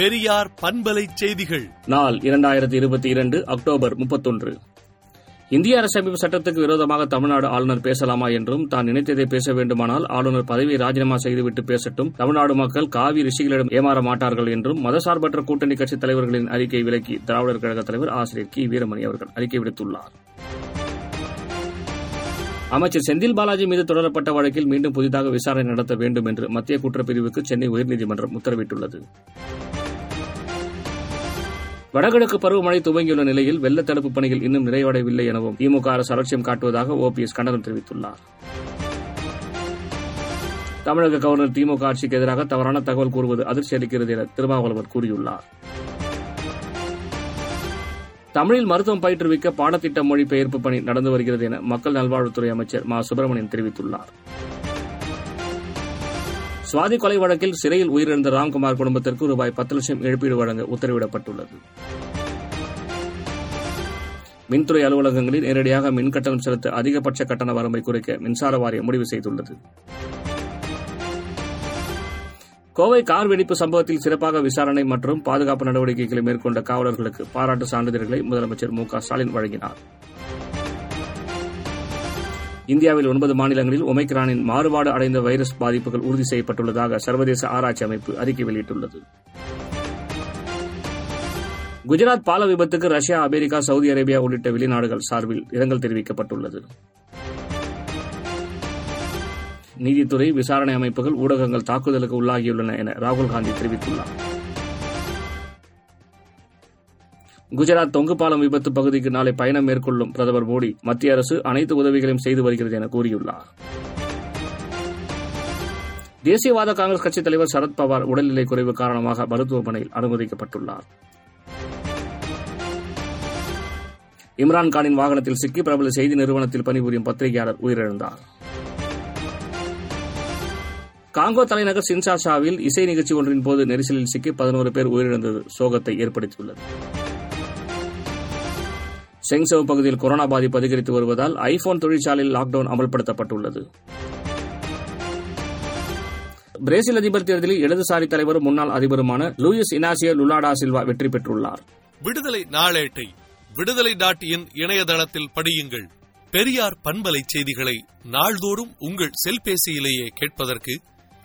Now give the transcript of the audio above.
பெரியார் பண்பலை செய்திகள். நாள் இரண்டாயிரத்தி இருபத்தி இரண்டு அக்டோபர் முப்பத்தொன்று. இந்திய அரசமைப்பு சட்டத்துக்கு விரோதமாக தமிழ்நாடு ஆளுநர் பேசலாமா என்றும் தான் நினைத்ததை பேச வேண்டுமானால் ஆளுநர் பதவியை ராஜினாமா செய்துவிட்டு பேசட்டும் தமிழ்நாடு மக்கள் காவி ரிஷிகளிடம் ஏமாற மாட்டார்கள் என்றும் மதசார்பற்ற கூட்டணி கட்சித் தலைவர்களின் அறிக்கை விலக்கி திராவிடர் கழக தலைவர் ஆசிரியர் கி. வீரமணி அவர்கள் அறிக்கை விடுத்துள்ளார். அமைச்சர் செந்தில் பாலாஜி மீது தொடரப்பட்ட வழக்கில் மீண்டும் புதிதாக விசாரணை நடத்த வேண்டும் என்று மத்திய குற்றப்பிரிவுக்கு சென்னை உயர்நீதிமன்றம் உத்தரவிட்டுள்ளது. வடகிழக்கு பருவமழை துவங்கியுள்ள நிலையில் வெள்ள பணிகள் இன்னும் நிறைவடையவில்லை எனவும் திமுக அரசு அலட்சியம் காட்டுவதாக ஓபிஎஸ் கண்டனம் தெரிவித்துள்ளார். தமிழக கவர்னர் திமுக ஆட்சிக்கு எதிராக தவறான தகவல் கூறுவது அதிர்ச்சி அளிக்கிறது என திருமாவளவன் கூறியுள்ளார். தமிழில் மருத்துவம் பயிற்றுவிக்க பாடத்திட்ட மொழி பெயர்ப்பு பணி நடந்து வருகிறது என மக்கள் நல்வாழ்வுத்துறை அமைச்சர் மா. சுப்பிரமணியன் தெரிவித்துள்ளார். சுவாதி கொலை வழக்கில் சிறையில் உயிரிழந்த ராம்குமார் குடும்பத்திற்கு ரூபாய் பத்து லட்சம் இழப்பீடு வழங்க உத்தரவிடப்பட்டுள்ளது. மின்துறை அலுவலகங்களில் நேரடியாக மின் கட்டணம் செலுத்த அதிகபட்ச கட்டண வரம்பை குறைக்க மின்சார வாரியம் முடிவு செய்துள்ளது. கோவை கார் வெடிப்பு சம்பவத்தில் சிறப்பாக விசாரணை மற்றும் பாதுகாப்பு நடவடிக்கைகளை மேற்கொண்ட காவலர்களுக்கு பாராட்டு சான்றிதழ்களை முதலமைச்சர் மு க ஸ்டாலின் வழங்கினார். இந்தியாவில் ஒன்பது மாநிலங்களில் ஒமைக்ரானின் மாறுபாடு அடைந்த வைரஸ் பாதிப்புகள் உறுதி செய்யப்பட்டுள்ளதாக சர்வதேச ஆராய்ச்சி அமைப்பு அறிக்கை வெளியிட்டுள்ளது. குஜராத் பால விபத்துக்கு ரஷ்யா அமெரிக்கா சவுதி அரேபியா உள்ளிட்ட வெளிநாடுகள் சார்பில் இரங்கல் தெரிவிக்கப்பட்டுள்ளது. நீதித்துறை விசாரணை அமைப்புகள் ஊடகங்கள் தாக்குதலுக்கு உள்ளாகியுள்ளன என ராகுல் காந்தி தெரிவித்துள்ளார். குஜராத் தொங்கு பாலம் விபத்து பகுதிக்கு நாளை பயணம் மேற்கொள்ளும் பிரதமர் மோடி மத்திய அரசு அனைத்து உதவிகளையும் செய்து வருகிறது என கூறியுள்ளார். தேசியவாத காங்கிரஸ் கட்சித் தலைவர் சரத்பவார் உடல்நிலை குறைவு காரணமாக மருத்துவமனையில் அனுமதிக்கப்பட்டுள்ளார். இம்ரான்கானின் வாகனத்தில் சிக்கி பிரபல செய்தி நிறுவனத்தில் பணிபுரியும் பத்திரிகையாளர் உயிரிழந்தார். காங்கோ தலைநகர் சின்சாஷாவில் இசை நிகழ்ச்சி ஒன்றின் போது நெரிசலில் சிக்கி பதினோரு பேர் உயிரிழந்தது சோகத்தை ஏற்படுத்தியுள்ளது. செங்சவ் பகுதியில் கொரோனா பாதிப்பு அதிகரித்து வருவதால் ஐபோன் தொழிற்சாலையில் லாக்டவுன் அமல்படுத்தப்பட்டுள்ளது. பிரேசில் அதிபர் தேர்தலில் இடதுசாரி தலைவரும் முன்னாள் அதிபருமான Luiz Inacio Lula da Silva வெற்றி பெற்றுள்ளார். விடுதலை நாளேட்டை விடுதலை டாட் இன் இணையதளத்தில் படியுங்கள். பெரியார் பண்பலை செய்திகளை நாள்தோறும் உங்கள் செல்பேசியிலேயே கேட்பதற்கு